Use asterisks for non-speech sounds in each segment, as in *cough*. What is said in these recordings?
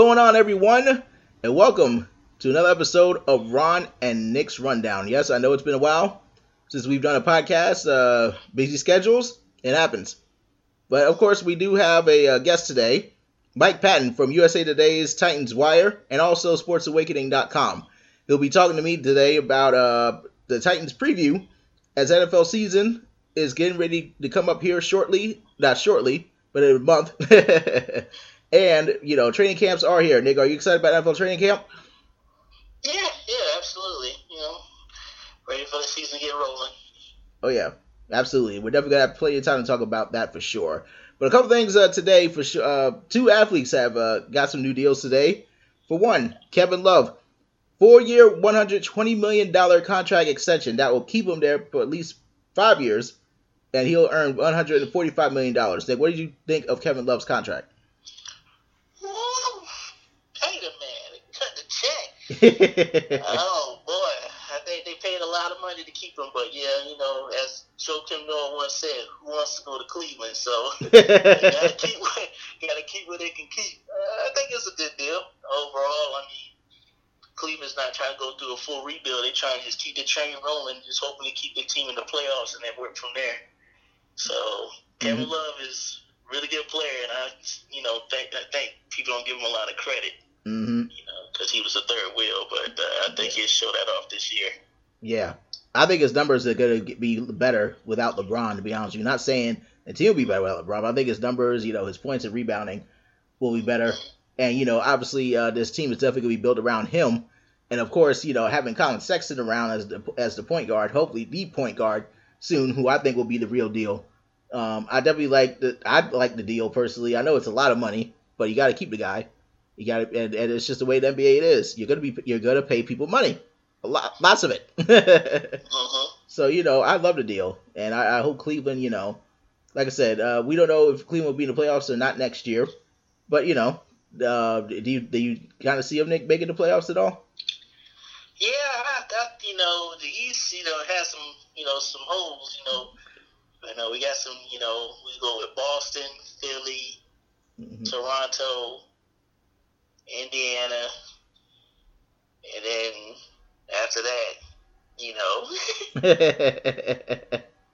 Going on, everyone? And welcome to another episode of Ron and Nick's Rundown. Yes, I know it's been a while since we've done a podcast. Uh, busy schedules, it happens. But of course, we do have a uh, guest today, Mike Patton from USA Today's Titans Wire and also SportsAwakening.com. He'll be talking to me today about uh, the Titans preview as NFL season is getting ready to come up here shortly. Not shortly, but in a month. *laughs* and, you know, training camps are here. Nick, are you excited about NFL training camp? Yeah, yeah, absolutely. You know, ready for the season to get rolling. Oh, yeah. Absolutely. We're definitely going to have plenty of time to talk about that for sure. But a couple things uh, today for sure. Uh, two athletes have uh, got some new deals today. For one, Kevin Love, four-year, $120 million contract extension that will keep him there for at least five years, and he'll earn $145 million. Nick, what did you think of Kevin Love's contract? Woo! Pay the man, cut the check. *laughs* oh boy, I think they paid a lot of money to keep him. But yeah, you know, as Joakim Noah once said, who wants to go to Cleveland? So *laughs* gotta keep, you *laughs* gotta keep what they can keep. Uh, I think it's a good deal overall. I mean. Cleveland's not trying to go through a full rebuild. They're trying to just keep the train rolling, just hoping to keep the team in the playoffs and then work from there. So Kevin Mhm. Love is a really good player, and I, you know, think I think people don't give him a lot of credit, hmm you know, because he was a third wheel. But uh, I think he'll show that off this year. Yeah. I think his numbers are going to be better without LeBron, to be honest with you. Not saying the team will be better without LeBron, but I think his numbers, you know, his points and rebounding will be better. And, you know, obviously uh, this team is definitely going to be built around him. And, of course, you know, having Collin Sexton around as the, as the point guard, hopefully the point guard soon, who I think will be the real deal. Um, I definitely like the I like the deal personally. I know it's a lot of money, but you got to keep the guy. You got to, and, and it's just the way the NBA it is. You're gonna be you're gonna pay people money, a lot, lots of it. *laughs* Uh-huh. So you know, I love the deal, and I, I hope Cleveland. You know, like I said, uh, we don't know if Cleveland will be in the playoffs or not next year, but you know, uh, do you do you kind of see them Nick making the playoffs at all? Yeah, I, I, you know, the East, you know, has some, you know, some holes. You know, you know, we got some. You know, we go with Boston, Philly, Mhm. Toronto, Indiana, and then after that, you know, *laughs*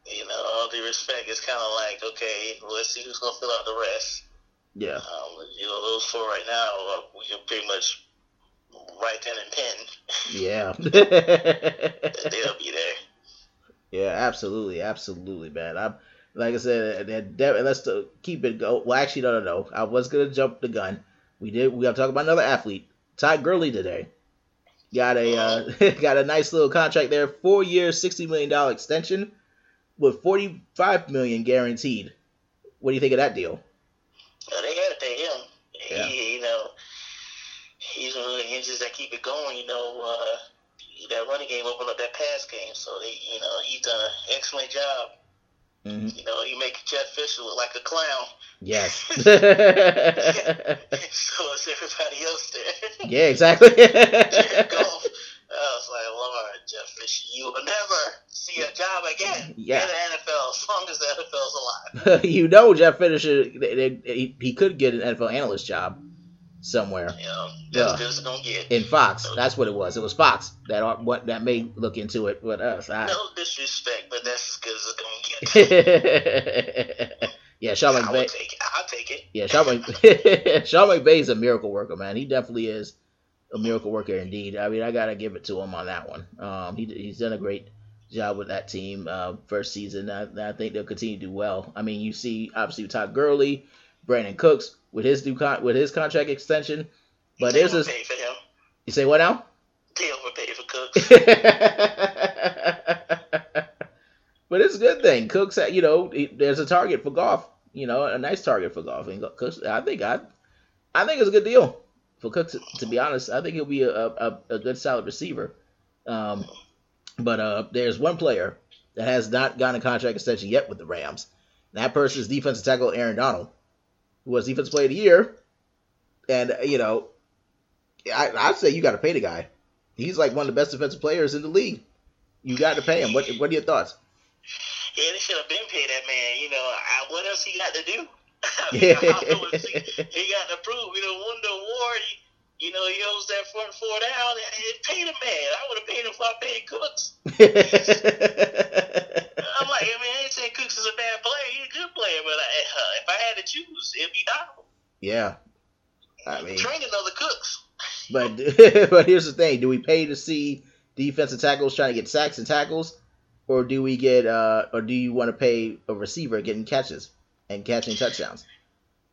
you know, all due respect, it's kind of like, okay, let's see who's gonna fill out the rest. yeah, Um, you know, those four right now, uh, we can pretty much write pen and pen. yeah, *laughs* *laughs* They'll be there. yeah, absolutely, absolutely, man. I'm like I said, and de- let's uh, keep it go. Well, actually, no, no, no. I was gonna jump the gun. We did. We got to talk about another athlete, Todd Gurley today. Got a uh, *laughs* got a nice little contract there, four years, sixty million dollar extension, with forty five million guaranteed. What do you think of that deal? Uh, they to pay him. Yeah. He, you know, he's one of the engines that keep it going. You know, uh, that running game opened up that pass game, so they, you know, he's done an excellent job. Hmm You know, you make Jeff Fisher look like a clown. Yes. *laughs* *laughs* so is everybody else there. yeah, exactly. *laughs* Jared Goff. I was like, Lord, Jeff Fisher, you will never see a job again Yeah. in the NFL as long as the NFL's alive. you know, Jeff Fisher, he, he could get an NFL analyst job somewhere Yeah. that's good as it's gonna get. in Fox. That's what it was. It was Fox that are- what that may look into it, with us, I, No disrespect, but that's as good as it's gonna get. *laughs* yeah, Sean McVay. take it. I'll take it. Yeah, Sean, Mc, Sean McVay is a miracle worker, man. He definitely is a miracle worker indeed. I mean, I gotta give it to him on that one. Um, he, he's done a great job with that team uh, first season. I, I think they'll continue to do well. I mean, you see obviously Todd Gurley, Brandin Cooks with his new con- with his contract extension, but they there's will this. for him. You say what now? They pay for Cooks. *laughs* but it's a good thing. Cooks, you know, there's a target for Goff. You know, a nice target for Goff. And Cooks, I think I, I think it's a good deal for Cooks. To be honest, I think he'll be a a, a good solid receiver. Um, but uh, there's one player that has not gotten a contract extension yet with the Rams. And that person is defensive tackle Aaron Donald, who was defensive player of the year. And uh, you know, I, I'd say you got to pay the guy. He's like one of the best defensive players in the league. You got to pay him. What What are your thoughts? Yeah, they should have been paid that man. You know, I, what else he got to do? *laughs* I mean, he got approved. You know, won the award. He, you know, he holds that front four down. It paid a man. I would have paid him if I paid Cooks. *laughs* I mean, I ain't saying Cooks is a bad player. He's a good player, but I, uh, if I had to choose, it'd be Donald. Yeah. I mean, train another Cooks. But *laughs* but here's the thing: Do we pay to see defensive tackles trying to get sacks and tackles, or do we get uh, or do you want to pay a receiver getting catches and catching touchdowns?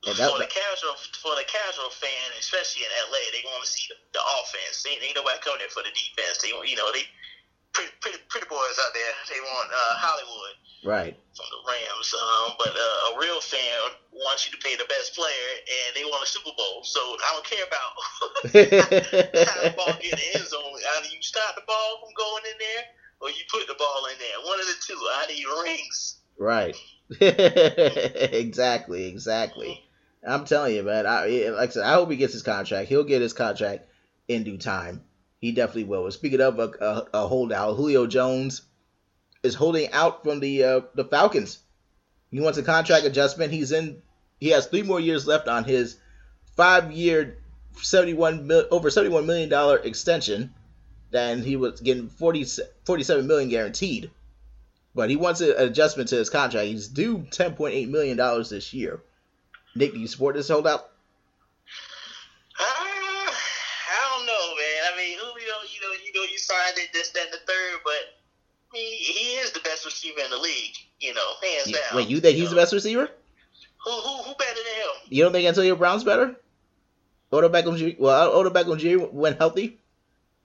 And that, for the casual for the casual fan, especially in LA, they want to see the, the offense. They ain't nobody coming there for the defense. They you know they pretty pretty, pretty boys out there. They want uh, Hollywood. Right. From the Rams, um, but uh, a real fan wants you to pay the best player, and they want a Super Bowl. So I don't care about *laughs* how the ball get in the end zone. Either you stop the ball from going in there, or you put the ball in there. One of the two. I need rings. Right. *laughs* exactly. Exactly. I'm telling you, man. I like I said, I hope he gets his contract. He'll get his contract in due time. He definitely will. Speaking of a, a, a holdout, Julio Jones is holding out from the uh, the Falcons. He wants a contract adjustment. He's in. He has three more years left on his five-year, seventy-one over seventy-one million dollar extension. Then he was getting 40, 47 million guaranteed. But he wants an adjustment to his contract. He's due ten point eight million dollars this year. Nick, do you support this holdout? Uh, I don't know, man. I Julio, you know, you know, you signed it, this, that, and the third, but he, he is the best receiver in the league. You know, hands down. Wait, you think he's know. the best receiver? Who, who, who better than him? You don't think Antonio Brown's better? Odell Beckham Jr. Well, Odell Beckham Jr. went healthy.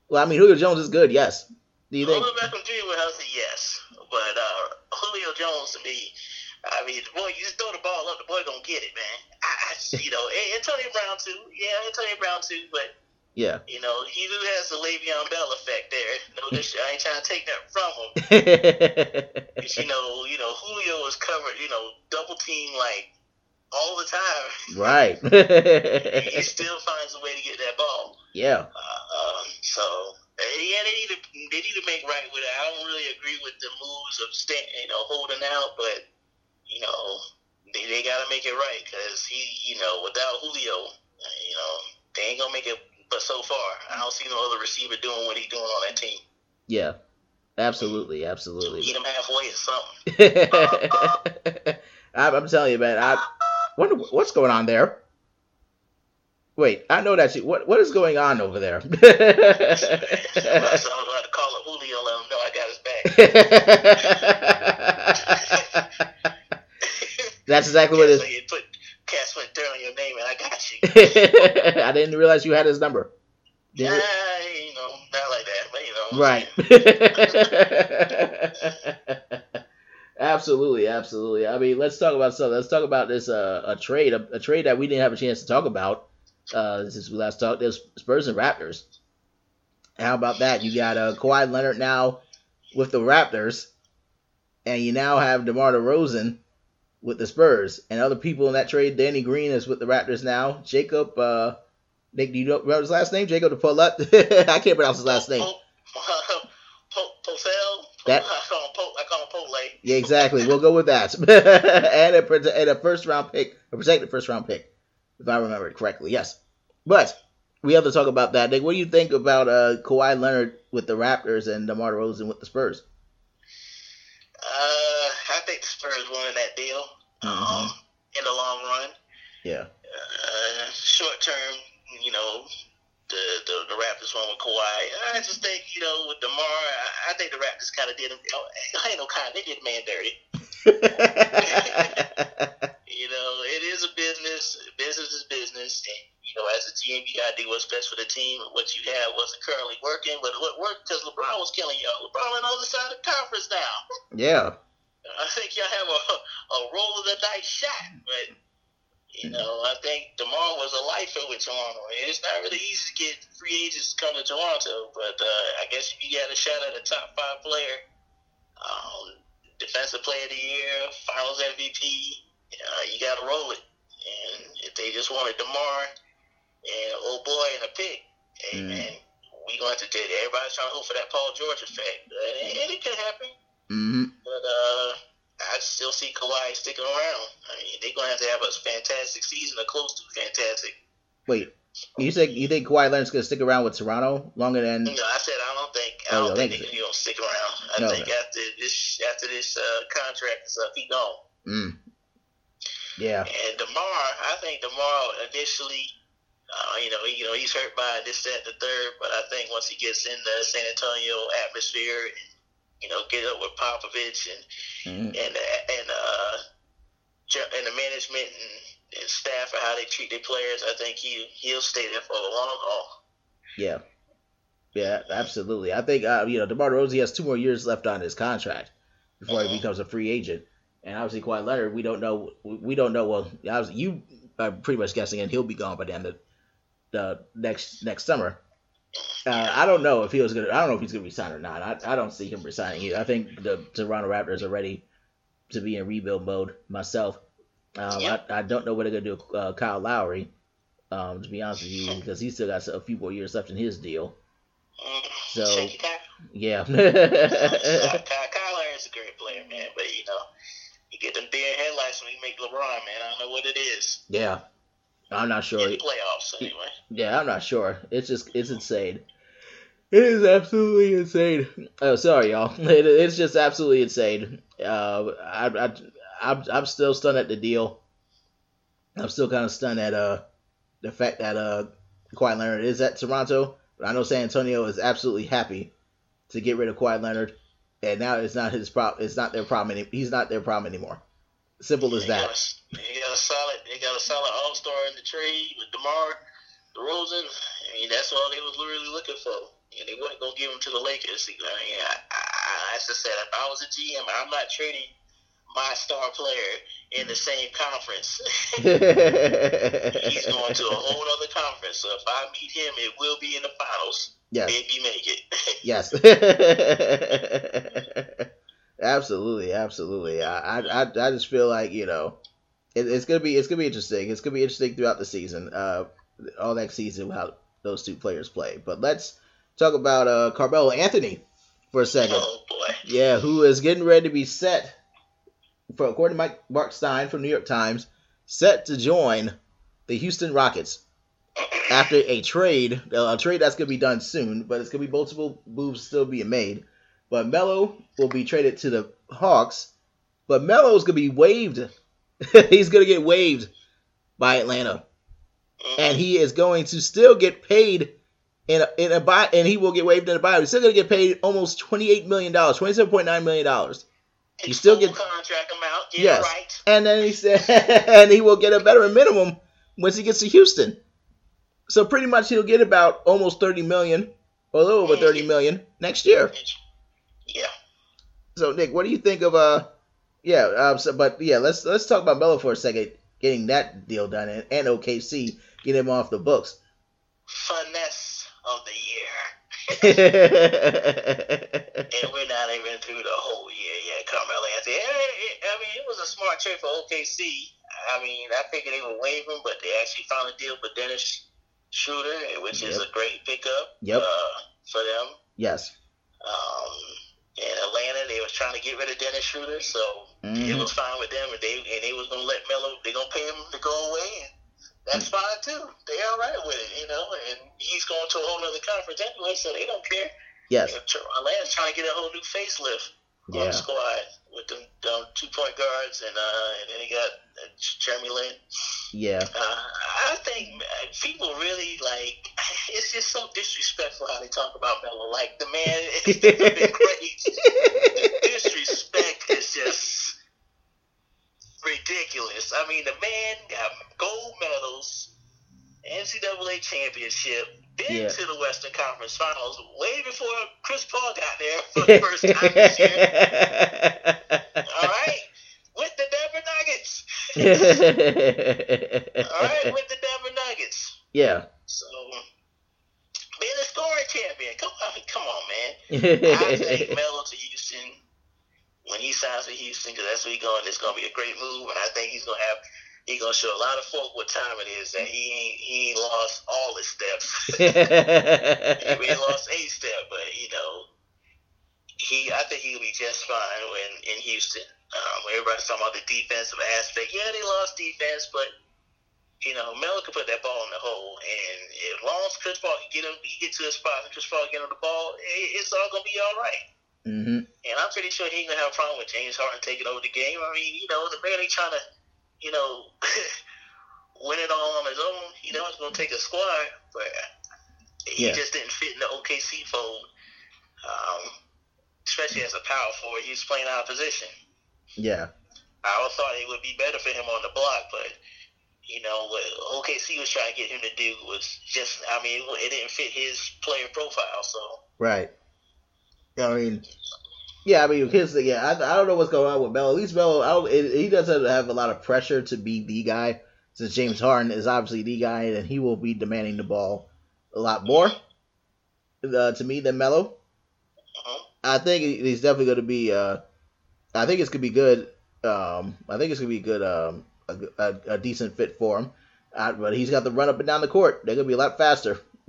Well, I mean, Julio Jones is good. Yes. Do you think? Odell Beckham Jr. went healthy. Yes, but uh, Julio Jones to me I mean, the boy, you just throw the ball up, the boy gonna get it, man. I, I you know, *laughs* Antonio Brown too. Yeah, Antonio Brown too, but yeah, you know, he do has the Le'Veon Bell effect there. No, this I ain't trying to take that from him. *laughs* you know, you know, Julio is covered. You know, double team like all the time. Right. *laughs* he *laughs* still finds a way to get that ball. Yeah. Uh, um, so yeah, they need to they need to make right with it. I don't really agree with the moves of staying, you know, holding out, but you know, they, they got to make it right because he, you know, without Julio, you know, they ain't gonna make it. But so far, I don't see no other receiver doing what he's doing on that team. Yeah, absolutely, absolutely. Meet him halfway or something. *laughs* I'm telling you, man. I wonder what's going on there. Wait, I know that. You, what what is going on over there? so I'm going to call it Julio. Let him know I got his back. *laughs* That's exactly what *laughs* it is. So you Cass went there on your name, and I got you. *laughs* I didn't realize you had his number. Yeah, you know, not like that, but you know. Right. *laughs* *laughs* absolutely, absolutely. I mean, let's talk about something. Let's talk about this uh, a trade, a, a, trade that we didn't have a chance to talk about uh, since we last talked. There's Spurs and Raptors. How about that? You got uh, Kawhi Leonard now with the Raptors, and you now have DeMar DeRozan with the Spurs, and other people in that trade. Danny Green is with the Raptors now. Jacob, uh, Nick, do you know remember his last name? Jacob Pull *laughs* Up. I can't pronounce his last name. *laughs* That, *laughs* I call him Po. I call him Pole. Yeah, exactly. We'll go with that. and a and a first round pick, a protected first round pick, if I remember it correctly. Yes, but we have to talk about that. Nick, what do you think about uh, Kawhi Leonard with the Raptors and DeMar DeRozan with the Spurs? I think the Spurs won that deal mm-hmm. um, in the long run. Yeah. Uh, short term, you know, the, the the Raptors won with Kawhi. I just think, you know, with DeMar, I, I think the Raptors kind of did him. I ain't no kind. They did man dirty. *laughs* you know, it is a business. Business is business. And, you know, as a team, you got to do what's best for the team. What you have wasn't currently working, but what worked because LeBron was killing y'all. LeBron on the other side of the conference now. Yeah. I think y'all have a, *laughs* a roll of the dice shot, but you know, I think Demar was a lifer with Toronto. It's not really easy to get free agents to come to Toronto, but uh, I guess if you got a shot at a top five player, um, defensive player of the year, Finals MVP, uh, you got to roll it. And if they just wanted Demar and old boy and a pick, hey mm. man, we going to do it. Everybody's trying to hope for that Paul George effect, and it, it could happen. Mm-hmm. But uh, I still see Kawhi sticking around. I mean, they're gonna have to have a fantastic season or close to fantastic. Wait, you think you think Kawhi Leonard's gonna stick around with Toronto longer than? No, I said I don't think I Oh, don't think he's gonna stick around. I No, think okay. after this after this uh, contract is up, he gone. Mm. Yeah, And Demar, I think Demar initially, uh, you know, you know, he's hurt by this, that, the third. But I think once he gets in the San Antonio atmosphere, and, you know, get up with Popovich and mm. and and uh, and the management and, and staff and how they treat their players, I think he he'll stay there for a long haul. yeah, yeah, absolutely. I think uh, you know Demar Derozan has two more years left on his contract before he Mhm. becomes a free agent, and obviously Kawhi Leonard, we don't know. We don't know. Well, obviously you are pretty much guessing, and he'll be gone by the end of the next next summer. Uh, I don't know if he was gonna. I don't know if he's gonna resign or not. I, I don't see him resigning either. I think the Toronto Raptors are ready to be in rebuild mode. Myself, um, Yep. I, I don't know what they're gonna do with uh, Kyle Lowry. Um, to be honest with you, *laughs* because he still got a few more years left in his deal. Mm. So- Yeah. *laughs* Kyle, Kyle is a great player, man. But you know, you get them in headlights when you make LeBron, man. I don't know what it is. yeah. I'm not sure. Playoffs, anyway. Yeah, I'm not sure. It's just it's insane. It is absolutely insane. Oh, sorry, y'all. *laughs* It, it's just absolutely insane. Uh, I, I, I'm, I'm still stunned at the deal. I'm still kind of stunned at uh the fact that uh Kawhi Leonard is at Toronto. But I know San Antonio is absolutely happy to get rid of Kawhi Leonard, and now it's not his problem. It's not their problem. Any- he's not their problem anymore. Simple as that. got a, they got a solid. They got a solid All Star in the trade with Demar Derozan. I mean, that's all they was really looking for. And they wasn't gonna give him to the Lakers. I mean, I, I, I, as I said, if I was a GM, I'm not trading my star player in the same conference. *laughs* He's going to a whole other conference. So if I meet him, it will be in the finals. yes. You make it. *laughs* Yes. *laughs* absolutely, absolutely. I, I I just feel like you know, it, it's gonna be it's gonna be interesting. It's gonna be interesting throughout the season, uh, all next season how those two players play. But let's talk about uh Carmelo Anthony for a second. oh boy. Yeah, who is getting ready to be set for according to Mike Marc Stein from New York Times, set to join the Houston Rockets after a trade, a trade that's gonna be done soon, but it's gonna be multiple moves still being made. But Melo will be traded to the Hawks, but Melo's gonna be waived. *laughs* He's gonna get waived by Atlanta, and he is going to still get paid in a, in a buy, and he will get waived in a buyout. He's still gonna get paid almost twenty eight million dollars, twenty seven point nine million dollars, He still get- contract amount. Get Yes. right. and then he said, *laughs* and he will get a veteran minimum once he gets to Houston. So pretty much he'll get about almost thirty million, or a little over thirty million next year. Yeah. So Nick, what do you think of uh, yeah, um, so, but yeah, let's let's talk about Melo for a second, getting that deal done, and, and OKC getting him off the books. Finesse of the year. *laughs* and we're not even through the whole year yet. Carmelo Anthony. I mean, it was a smart trade for OKC. I mean, I figured they would waive him, but they actually found a deal for Dennis Schroeder, which is a great pickup Yep. uh, for them. yes. Um, in Atlanta, they was trying to get rid of Dennis Schroeder, so it Mhm. was fine with them. And they and they was gonna let Melo. They gonna pay him to go away, and that's fine too. They all right with it, you know. And he's going to a whole other conference anyway, so they don't care. Yes. Atlanta's trying to get a whole new facelift on Yeah. the squad with them, them two point guards, and uh, and then they got uh, Jeremy Lin. Yeah. Uh, I think uh, people really like. *laughs* It's just so disrespectful how they talk about Melo. Like the man been great. The disrespect is just ridiculous. I mean, the man got gold medals, NCAA championship, been Yeah. to the Western Conference Finals way before Chris Paul got there for the first time this year. *laughs* All right, with the Denver Nuggets. *laughs* All right, with the Denver Nuggets. yeah. So, being a scoring champion, come on, come on, man. *laughs* I take Melo to Houston when he signs with Houston because that's where he's going. It's going to be a great move, and I think he's going to have. He's gonna show a lot of folk what time it is that he ain't he ain't lost all his steps. *laughs* he lost a step, but you know he, I think he'll be just fine when in Houston. Um, everybody's talking about the defensive aspect. Yeah, they lost defense, but you know, Melo can put that ball in the hole, and as long as Chris Paul can get him, he get to his spot, and Chris Paul get him the ball, it's all gonna be all right. Mm-hmm. And I'm pretty sure he ain't gonna have a problem with James Harden taking over the game. I mean, you know, the man ain't trying to, you know, *laughs* win it all on his own. You know, it's gonna take a squad, but he yeah. just didn't fit in the OKC fold. Um, especially as a power forward, he's playing out of position. Yeah. I always thought it would be better for him on the block, but you know, what OKC was trying to get him to do was just, I mean, it didn't fit his player profile. So right. I mean, yeah, I mean, his yeah, I, I don't know what's going on with Melo. At least Melo, I don't, it, he doesn't have a lot of pressure to be the guy, since James Harden is obviously the guy, and he will be demanding the ball a lot more uh, to me than Melo. Uh-huh. I think he's definitely going to be. Uh, I think it's going to be good. Um, I think it's going to be good. Um, a, a, a decent fit for him. Uh, but he's got to run up and down the court. They're gonna be a lot faster. *laughs*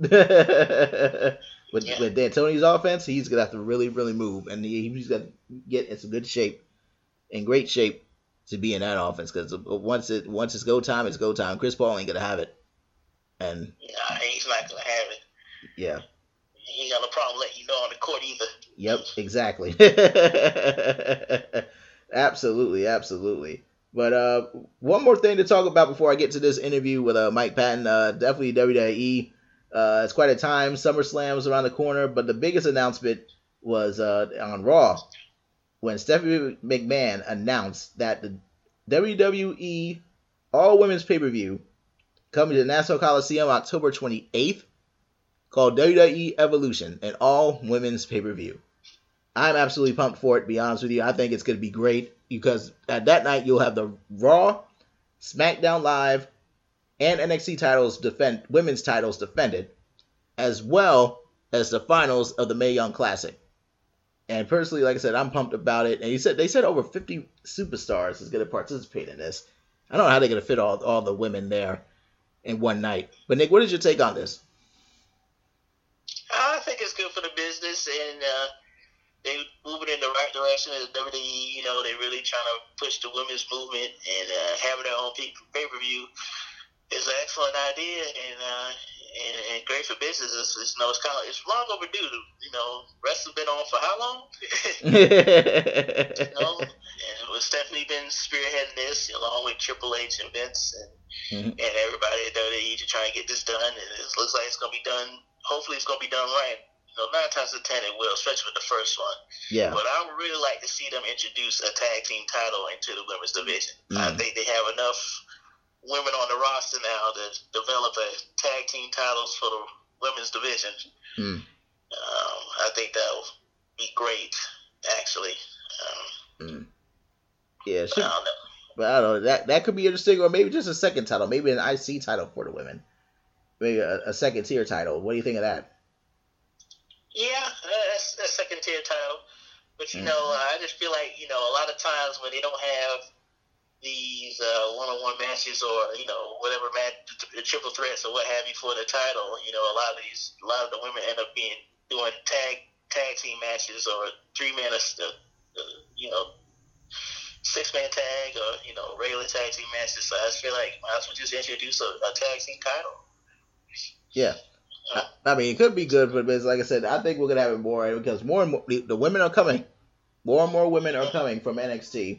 with yeah. with D'Antoni's offense, he's gonna have to really, really move, and he, he's got to get in some good shape, in great shape, to be in that offense. Because once it once it's go time, it's go time. Chris Paul ain't gonna have it, and nah, he's not gonna have it. Yeah. He ain't got no problem letting you know on the court either. Yep, *laughs* exactly. *laughs* absolutely, absolutely. But uh, one more thing to talk about before I get to this interview with uh, Mike Patton. Uh, definitely WWE. Uh, it's quite a time. SummerSlam's around the corner, but the biggest announcement was uh, on Raw when Stephanie McMahon announced that the WWE All Women's Pay Per View coming to the Nassau Coliseum October 28th, called WWE Evolution, an All Women's Pay Per View. I'm absolutely pumped for it. To be honest with you, I think it's going to be great because at that night you'll have the Raw, SmackDown Live, and NXT titles defend women's titles defended, as well as the finals of the Mae Young Classic. And personally, like I said, I'm pumped about it. And he said they said over 50 superstars is going to participate in this. I don't know how they're going to fit all all the women there in one night. But Nick, what is your take on this? I think it's good for the business, and uh, they moving in the right direction as WWE. You know, they're really trying to push the women's movement and uh, having their own pay per view is an excellent idea and, uh, and and great for business. It's, it's, you know, it's kind of it's long overdue. You know, wrestling's been on for how long? *laughs* you know, and with Stephanie been spearheading this along with Triple H and Vince and mm-hmm. and everybody at WWE to try and get this done. And it looks like it's gonna be done. Hopefully, it's gonna be done right know, nine times out of ten it will, especially with the first one. Yeah. But I would really like to see them introduce a tag team title into the women's division. Mm. I think they have enough women on the roster now to develop a tag team titles for the women's division. Mm. Um, I think that would be great, actually. Um, mm. Yeah, sure. I don't know. But I don't know that that could be interesting, or maybe just a second title, maybe an IC title for the women, maybe a, a second tier title. What do you think of that? Yeah, that's a second tier title. But you mm-hmm. know, I just feel like you know a lot of times when they don't have these uh, one-on-one matches or you know whatever match, triple threats or what have you for the title, you know, a lot of these, a lot of the women end up being doing tag tag team matches or three man, uh, uh, you know, six man tag or you know regular tag team matches. So I just feel like might as well just introduce a, a tag team title. Yeah, I mean, it could be good, but it's like I said, I think we're gonna have it more because more and more the women are coming. More and more women are coming from NXT.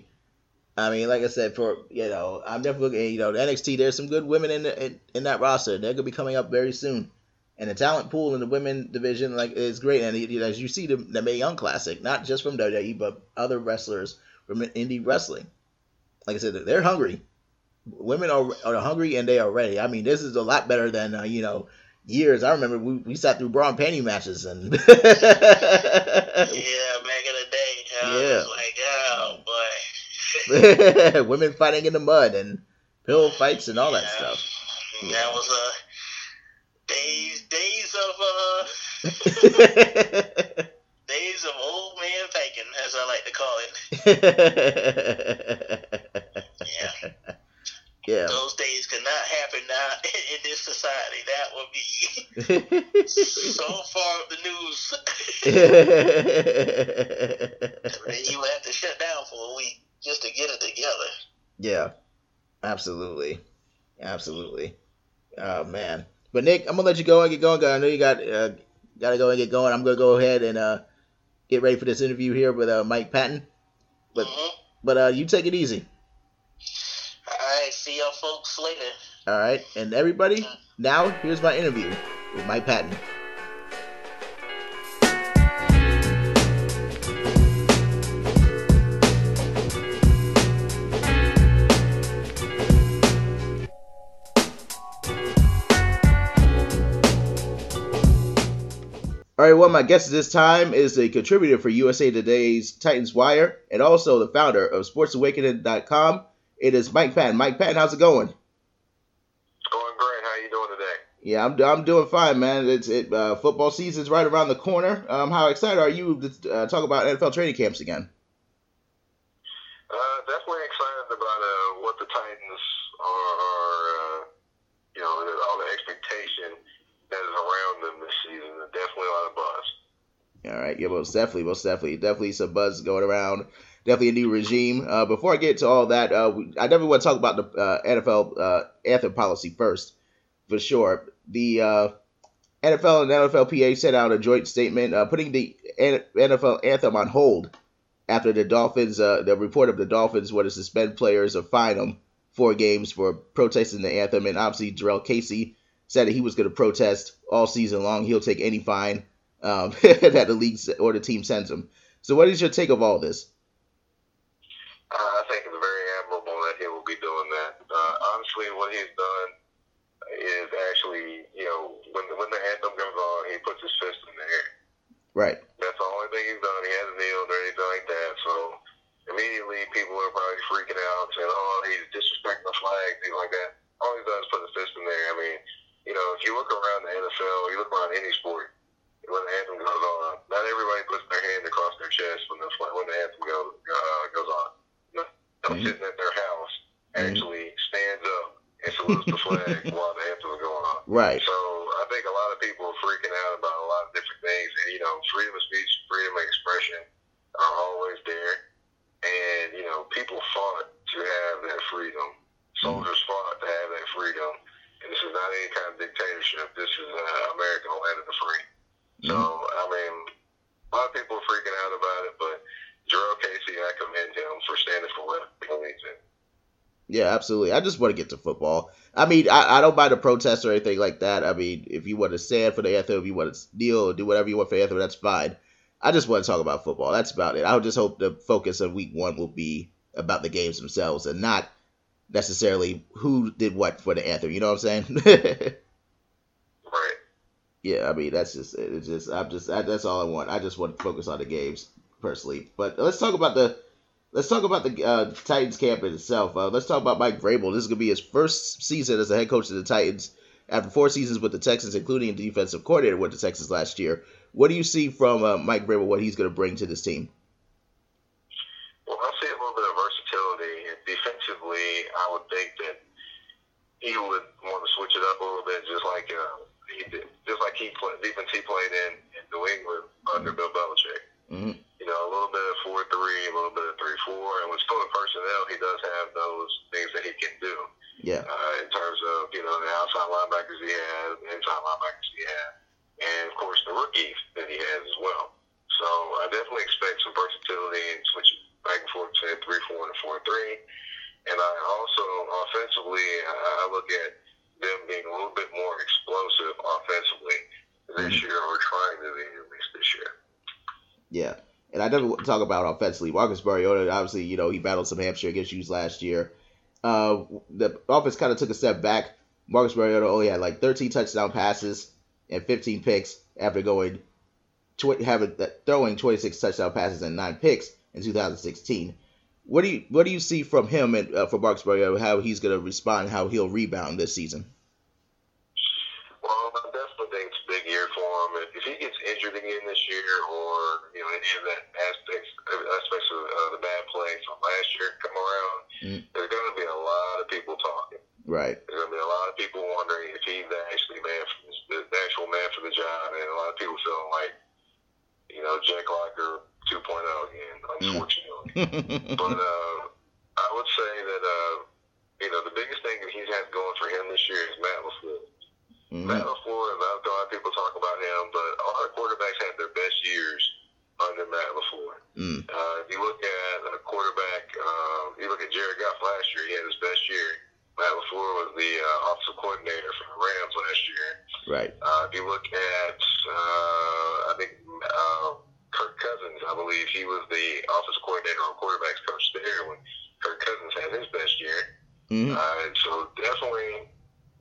I mean, like I said, for you know, I'm definitely looking. You know, the NXT. There's some good women in, the, in in that roster. They're gonna be coming up very soon, and the talent pool in the women division like is great. And you know, as you see the the Mae Young Classic, not just from WWE, but other wrestlers from indie wrestling. Like I said, they're hungry. Women are, are hungry and they are ready. I mean, this is a lot better than uh, you know years. I remember we, we sat through bra and panty matches and *laughs* yeah, back in the day, yeah, like *laughs* women fighting in the mud and pillow fights and all yeah. that stuff. That was uh days days of uh *laughs* days of old man thinking, as I like to call it. *laughs* yeah. Yeah. Those days could not happen now in this society, that would be so far the news. then you would have to shut down for a week just to get it together. Yeah, absolutely, absolutely. Oh man, but Nick, I'm gonna let you go and get going. I know you got uh, got to go and get going. I'm gonna go ahead and uh, get ready for this interview here with uh, Mike Patton. But mm-hmm. but uh, you take it easy. All right, see y'all folks later. All right, and everybody, now here's my interview with Mike Patton. All right, well, my guest this time is a contributor for USA Today's Titans Wire and also the founder of SportsAwakening.com. It is Mike Patton. Mike Patton, how's it going? It's going great. How are you doing today? Yeah, I'm, I'm doing fine, man. It's it uh, football season's right around the corner. Um, how excited are you to uh, talk about NFL training camps again? Uh, definitely excited about uh, what the Titans are, are uh, you know, all the expectation that is around them this season. Definitely a lot of buzz. All right, yeah, most definitely, most definitely, definitely some buzz going around. Definitely a new regime. Uh, before I get to all that, uh, I definitely want to talk about the uh, NFL uh, anthem policy first, for sure. The uh, NFL and NFLPA sent out a joint statement uh, putting the NFL anthem on hold after the Dolphins, the report of the Dolphins were to suspend players or fine them four games for protesting the anthem, and obviously Jurrell Casey said that he was going to protest all season long. He'll take any fine um, *laughs* that the league or the team sends him. So, what is your take of all this? Uh, I think it's very admirable that he will be doing that. Uh, honestly, what he's done is actually, you know, when the, when the anthem comes on, he puts his fist in the air. Right. That's the only thing he's done. He hasn't kneeled or anything like that. So immediately people are probably freaking out, saying, "Oh, he's disrespecting the flag," things like that. All he's done is put his fist in there. I mean, you know, if you look around the NFL, you look around any sport, when the anthem goes on, not everybody puts their hand across their chest when the when the anthem goes uh, goes on. No, mm-hmm. sitting at their house mm-hmm. actually stands up and salutes the flag *laughs* while the anthem is going on. Right. So I think a lot of people are freaking out about a lot of different things, and you know, freedom of speech, freedom of expression are always there, and you know, people fought to have that freedom. Soldiers mm-hmm. fought to have that freedom And this is not any kind of dictatorship. This is uh, America, land of the. So, I mean, a lot of people are freaking out about it, but Jurrell Casey, I commend him for standing for what he believes in. Yeah, absolutely. I just want to get to football. I mean, I, I don't mind the protest or anything like that. I mean, if you want to stand for the anthem, if you want to kneel do whatever you want for the anthem, that's fine. I just want to talk about football. That's about it. I just hope the focus of week one will be about the games themselves and not – necessarily who did what for the anthem. You know what I'm saying? *laughs* Yeah, I mean that's just it's just I'm just that's all I want. I just want to focus on the games personally. But let's talk about the let's talk about the uh, Titans camp itself. Uh, let's talk about Mike Vrabel. This is gonna be his first season as a head coach of the Titans after four seasons with the Texans, including a defensive coordinator with the Texans last year. What do you see from uh, Mike Vrabel? What he's gonna bring to this team? Well, I see a little bit of versatility defensively. I would think that he would want to switch it up a little bit, just like uh, he did, just like he played defense he played in, in New England under Bill Belichick. Mm-hmm. You know, a little bit of four three, a little bit of three four, and with still personnel, he does have those things that he can do. Yeah. Uh, in terms of you know the outside linebackers he has, the inside linebackers he has, and of course the rookies that he has as well. So I definitely expect some versatility and switching back and forth between three four and four three. And I also offensively, I look at them being a little bit more explosive offensively this mm-hmm. year, or trying to be at least this year. Yeah. Never talk about offensively. Marcus Mariota, obviously, you know, he battled some hamstring issues last year. Uh, the offense kind of took a step back. Marcus Mariota only had like 13 touchdown passes and 15 picks after going tw- having throwing 26 touchdown passes and nine picks in 2016. What do you what do you see from him and uh, for Marcus Mariota, how he's going to respond, how he'll rebound this season? Well, I definitely think it's a big year for him. If he gets injured again this year, or you know any of that aspects aspects of uh, the bad play from last year come around, mm. there's going to be a lot of people talking. Right. There's gonna be a lot of people wondering if he's the actually man for the, the actual man for the job, and a lot of people feeling like, you know, Jake Locker 2.0 again, unfortunately. But uh, I would say that uh, you know the biggest thing that he's had going for him this year is Matt LaFleur. Mm-hmm. Matt LaFleur, a lot of people talk about him, but all our quarterbacks had their best years under Matt LaFleur. Mm. Uh, if you look at a quarterback, uh, you look at Jared Goff last year, he had his best year. Matt LaFleur was the uh, offensive coordinator for the Rams last year. Right. Uh, if you look at, uh, I think, uh, Kirk Cousins, I believe he was the offensive coordinator or quarterbacks coach there when Kirk Cousins had his best year. Mm-hmm. Uh, so definitely,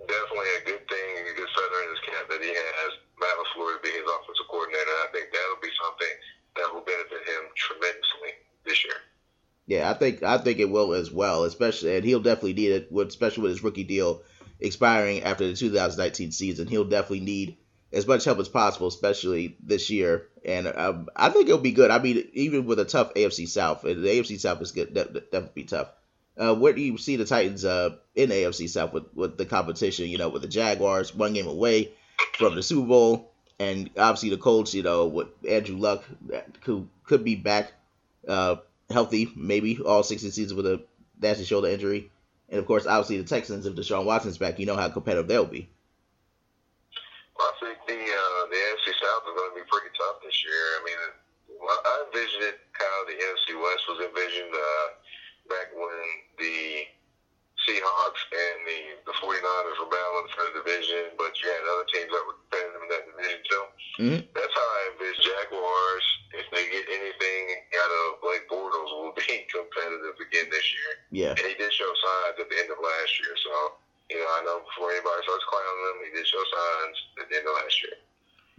definitely a good thing, a good feather in his cap that he has Matt LaFleur to be his offensive coordinator. I think that'll be something that will benefit him tremendously this year. Yeah, I think it will as well, especially and he'll definitely need it, with, especially with his rookie deal expiring after the 2019 season. He'll definitely need as much help as possible, especially this year. And um, I think it'll be good. I mean, even with a tough AFC South, the AFC South is good, definitely be tough. Uh, where do you see the Titans uh, in AFC South with, with the competition? You know, with the Jaguars, one game away from the Super Bowl, and obviously the Colts. You know, with Andrew Luck, who could be back uh, healthy, maybe all 60 seasons with a nasty shoulder injury. And of course, obviously the Texans, if Deshaun Watson's back, you know how competitive they'll be. Well, I think the uh, the NFC South is going to be pretty tough this year. I mean, I envisioned it how the NFC West was envisioned uh, back when the Seahawks and the, the 49ers were battling for the division, but you had other teams that were competitive in that division too. Mm-hmm. That's how I envision Jaguars, if they get anything out of Blake Bortles, will be competitive again this year. Yeah. And he did show signs at the end of last year. So, you know, I know before anybody starts clowning him, he did show signs at the end of last year.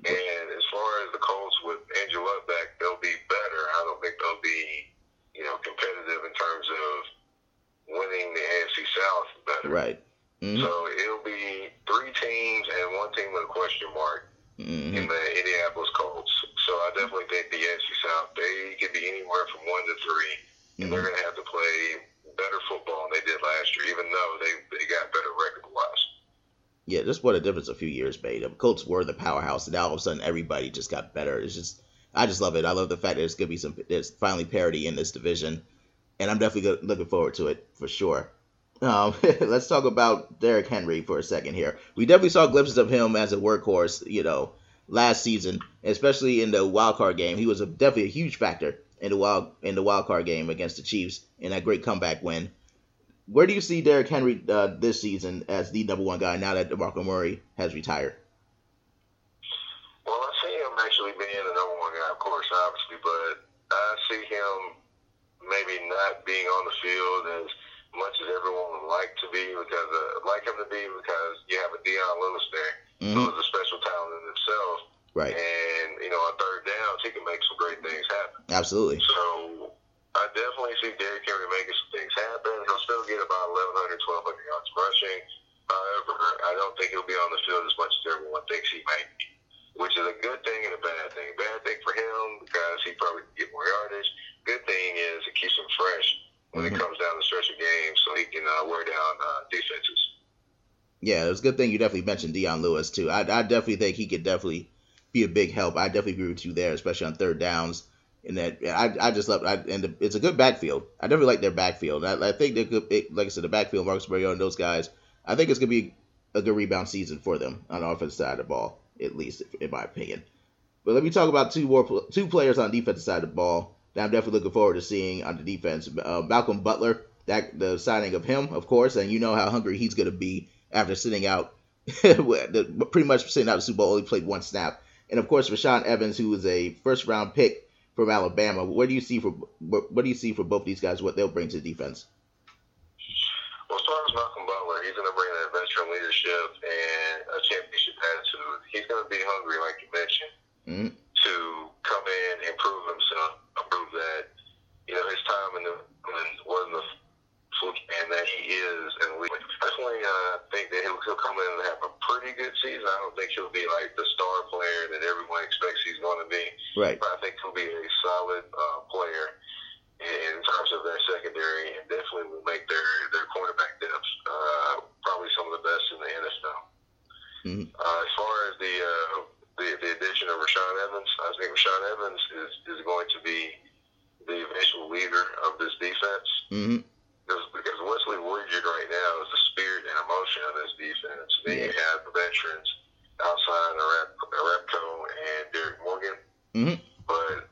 And as far as the Colts with Andrew Luck back, they'll be better. I don't think they'll be, you know, competitive in terms of winning the AFC South better. Right. Mm-hmm. So it'll be three teams and one team with a question mark mm-hmm. in the Indianapolis Colts. So I definitely think the AFC South they could be anywhere from one to 3 mm-hmm. they're going to have to play better football than they did last year, even though they they got better record wise. Yeah, just what a difference a few years made. The Colts were the powerhouse, and now all of a sudden everybody just got better. It's just, I just love it. I love the fact that there's gonna be some, there's finally parity in this division and I'm definitely looking forward to it for sure. Um, *laughs* let's talk about Derrick Henry for a second here. We definitely saw glimpses of him as a workhorse, you know, last season, especially in the wild card game. He was a, definitely a huge factor in the wild in the wild card game against the Chiefs in that great comeback win. Where do you see Derrick Henry uh, this season as the number one guy now that DeMarco Murray has retired? Well, I see him actually being the number one guy, of course, obviously, but I see him maybe not being on the field as much as everyone would like to be because uh, like him to be because you have a Dion Lewis there mm-hmm. who is a special talent in himself. Right. And, you know, on third downs, he can make some great things happen. Absolutely. So I definitely see Derrick Henry making some things happen. He'll still get about 1,100, 1,200 yards rushing. However, I don't think he'll be on the field as much as everyone thinks he might be, which is a good thing and a bad thing. Bad thing for him because he probably can get more yardage good thing is it keeps him fresh when mm-hmm. it comes down the stretch of games, so he can uh, wear down uh, defenses. Yeah, it's a good thing you definitely mentioned Dion Lewis too. I, I definitely think he could definitely be a big help. I definitely agree with you there, especially on third downs. And that I, I just love I, and the, it's a good backfield. I definitely like their backfield. I, I think they could, it, like I said, the backfield, Marcus Mariota and those guys. I think it's gonna be a good rebound season for them on the offensive side of the ball, at least in my opinion. But let me talk about two more two players on the defensive side of the ball that I'm definitely looking forward to seeing on the defense. Uh, Malcolm Butler, that the signing of him, of course, and you know how hungry he's going to be after sitting out, *laughs* pretty much sitting out the Super Bowl, only played one snap. And of course, Rashaan Evans, who is a first round pick from Alabama. What do you see for what, what do you see for both these guys? What they'll bring to the defense? Well, as far as Malcolm Butler, he's going to bring that veteran leadership and a championship attitude. He's going to be hungry, like you mentioned, mm-hmm. to come in, and improve himself, prove that you know his time in the wasn't a fluke, and that he is. And we definitely uh, think that he'll, he'll come in and have a pretty good season. I don't think he'll be like the star player that everyone expects he's going to be. Right. But I think he'll be a solid uh, player in terms of their secondary, and definitely will make their their cornerback depth uh, probably some of the best in the NFL. Mm-hmm. Uh, as far as the, uh, the the addition of Rashaan Evans, I think Rashaan Evans is, is going to be the eventual leader of this defense. Mm-hmm. Because, because Wesley Woodyard right now is the spirit and emotion of this defense. Then yeah. you have the veterans outside of Repco and Derrick Morgan. Mm-hmm. But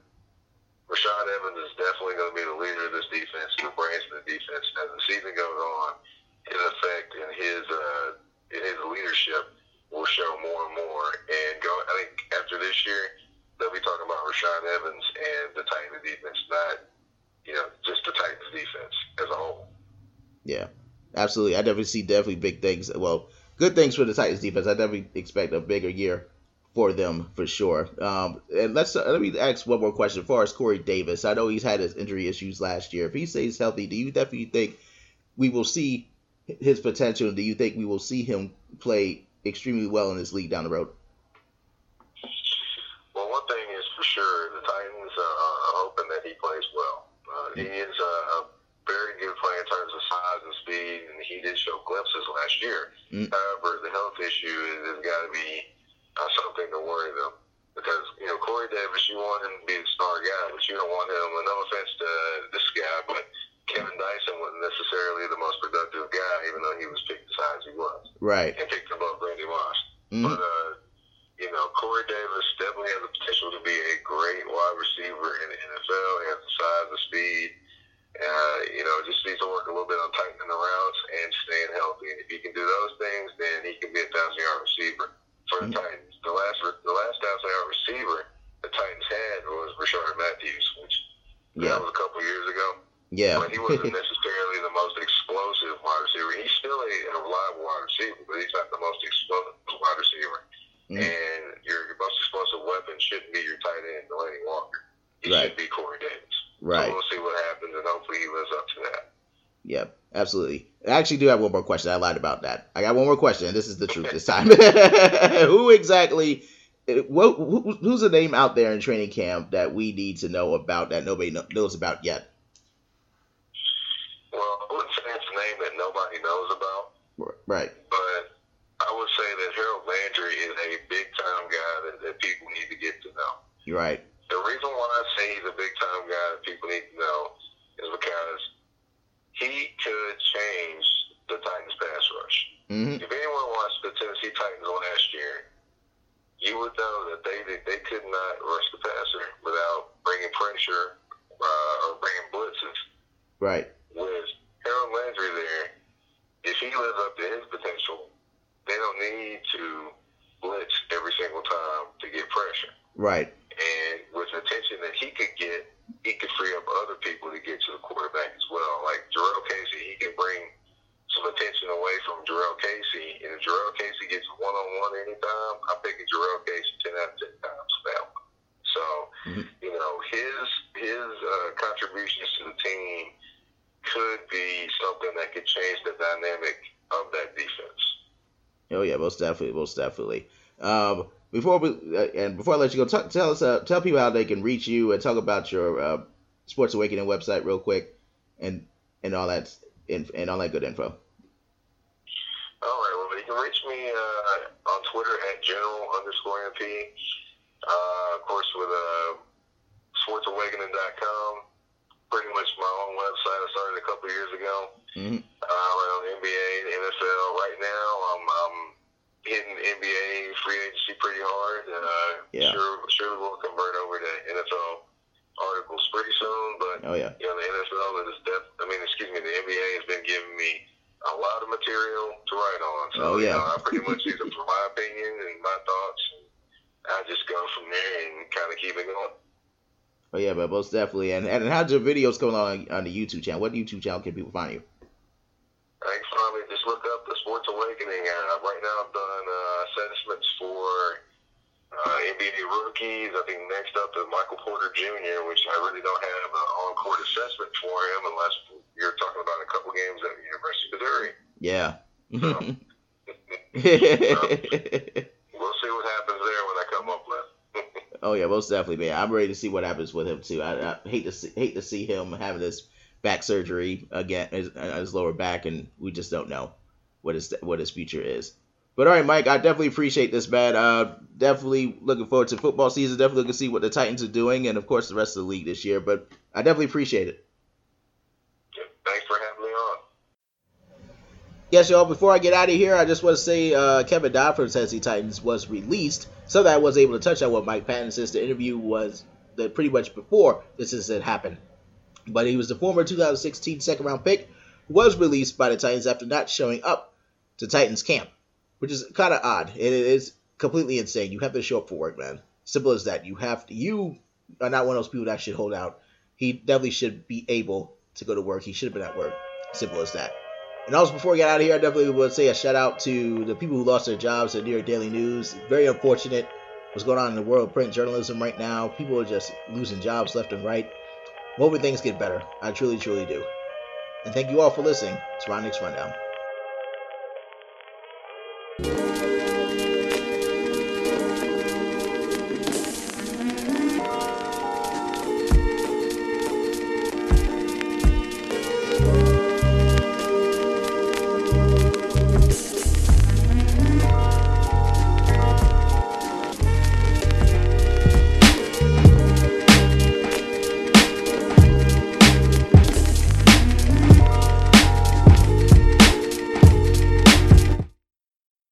Rashaan Evans is definitely going to be the leader of this defense and the brains of the defense as the season goes on. His effect and his uh, in his leadership will show more and more. And go, I think after this year, they'll be talking about Rashaan Evans and the Titans defense, not you know just the Titans defense as a whole. Yeah, absolutely. I definitely see definitely big things. Well, good things for the Titans defense. I definitely expect a bigger year for them for sure. Um, and let's uh, let me ask one more question. As far as Corey Davis, I know he's had his injury issues last year. If he stays healthy, do you definitely think we will see his potential? Do you think we will see him play extremely well in this league down the road? Well, one thing is for sure, the Titans uh, are hoping that he plays well. Uh, he is a, a very good player in terms of size and speed, and he did show glimpses last year. Mm. However, the health issue has got to be uh, something to worry them. Because, you know, Corey Davis, you want him to be the star guy, but you don't want him, and no offense to this guy, but Kevin Dyson wasn't necessarily the most productive guy, even though he was picked as high as he was. Right. And picked above Randy Moss. Mm-hmm. But, uh, you know, Corey Davis definitely has the potential to be a great wide receiver in the NFL. He has the size, the speed. Uh, you know, just needs to work a little bit on tightening the routes and staying healthy. And if he can do those things, then he can be a thousand yard receiver for the mm-hmm. Titans. The last the last thousand yard receiver the Titans had was Rishard Matthews, which yeah. that was a couple years ago. Yeah. But he wasn't *laughs* necessarily the most explosive wide receiver. He's still a, a reliable wide receiver, but he's not the most explosive wide receiver. Mm-hmm. And your, your most explosive weapon shouldn't be your tight end, Delanie Walker. He right. should be Corey Davis. Right. So we'll see what happens, and hopefully he lives up to that. Yep, absolutely. I actually do have one more question. I lied about that. I got one more question, this is the truth this time. *laughs* who exactly? What, who, who's a name out there in training camp that we need to know about that nobody knows about yet? Well, I wouldn't say it's a name that nobody knows about. Right. But I would say that Harold Landry is a big time guy that, that people need to get to know. You're right. The reason why I say he's a big time guy that people need to know is because he could change the Titans pass rush. Mm-hmm. If anyone watched the Tennessee Titans last year, you would know that they they, they could not rush the passer without bringing pressure uh, or bringing blitzes. Right. With Harold Landry there, if he lives up to his potential, they don't need to blitz every single time to get pressure. Right. And with the attention that he could get, he could free up other people to get to the quarterback as well. Like Jurrell Casey, he can bring some attention away from Jurrell Casey. And if Jurrell Casey gets one on anytime, I'm picking Jurrell Casey ten out of ten times for that one. So, mm-hmm. you know, his his uh, contributions to the team could be something that could change the dynamic of that defense. Oh yeah, most definitely, most definitely. Um, before we uh, and before I let you go, t- tell us, uh, tell people how they can reach you and talk about your uh, Sports Awakening website real quick, and and all that and, and all that good info. All right, well, you can reach me uh, on Twitter at general underscore mp. Uh, of course, with uh, sportsawakening.com, pretty much my own website. I started a couple years ago. Mm-hmm. Uh, around NBA, NFL. Right now, I'm, I'm hitting NBA free agency pretty hard. Uh, yeah. Sure, sure we'll convert over to NFL articles pretty soon. But oh yeah, you know the NFL is def. I mean, excuse me, the NBA has been giving me a lot of material to write on. So oh, yeah. you know, I pretty much *laughs* use it for my opinion and my thoughts. And I just go from there and kind of keep it going. Oh yeah, but most definitely. And and how's your videos going on on the YouTube channel? What YouTube channel can people find you? Thanks, Tommy. Just look up the Sports Awakening. Uh, right now, I've done uh, assessments for uh, NBA rookies. I think next up is Michael Porter Jr., which I really don't have an on-court assessment for him unless you're talking about a couple games at the University of Missouri. Yeah. So, *laughs* so, we'll see what happens there when I come up with. *laughs* oh yeah, most definitely, man. I'm ready to see what happens with him too. I, I hate to see, hate to see him having this back surgery again, his, his lower back, and we just don't know what his what his future is. But all right, Mike, I definitely appreciate this, man. Uh, definitely looking forward to football season. Definitely looking to see what the Titans are doing, and of course the rest of the league this year. But I definitely appreciate it. Thanks for having me on. Yes, y'all. Before I get out of here, I just want to say uh, Kevin Dodd from Tennessee Titans was released, so that I was able to touch on what Mike Patton says. The interview was the, pretty much before this incident happened, but he was the former 2016 second round pick, was released by the Titans after not showing up to Titans camp which is kind of odd. It is completely insane. You have to show up for work, man. Simple as that. You have to, you are not one of those people that should hold out. He definitely should be able to go to work. He should have been at work. Simple as that. And also, before we get out of here, I definitely would say a shout out to the people who lost their jobs at New York Daily News. Very unfortunate what's going on in the world of print journalism right now. People are just losing jobs left and right. Hoping things get better. I truly, truly do. And thank you all for listening to Ron Nix Rundown.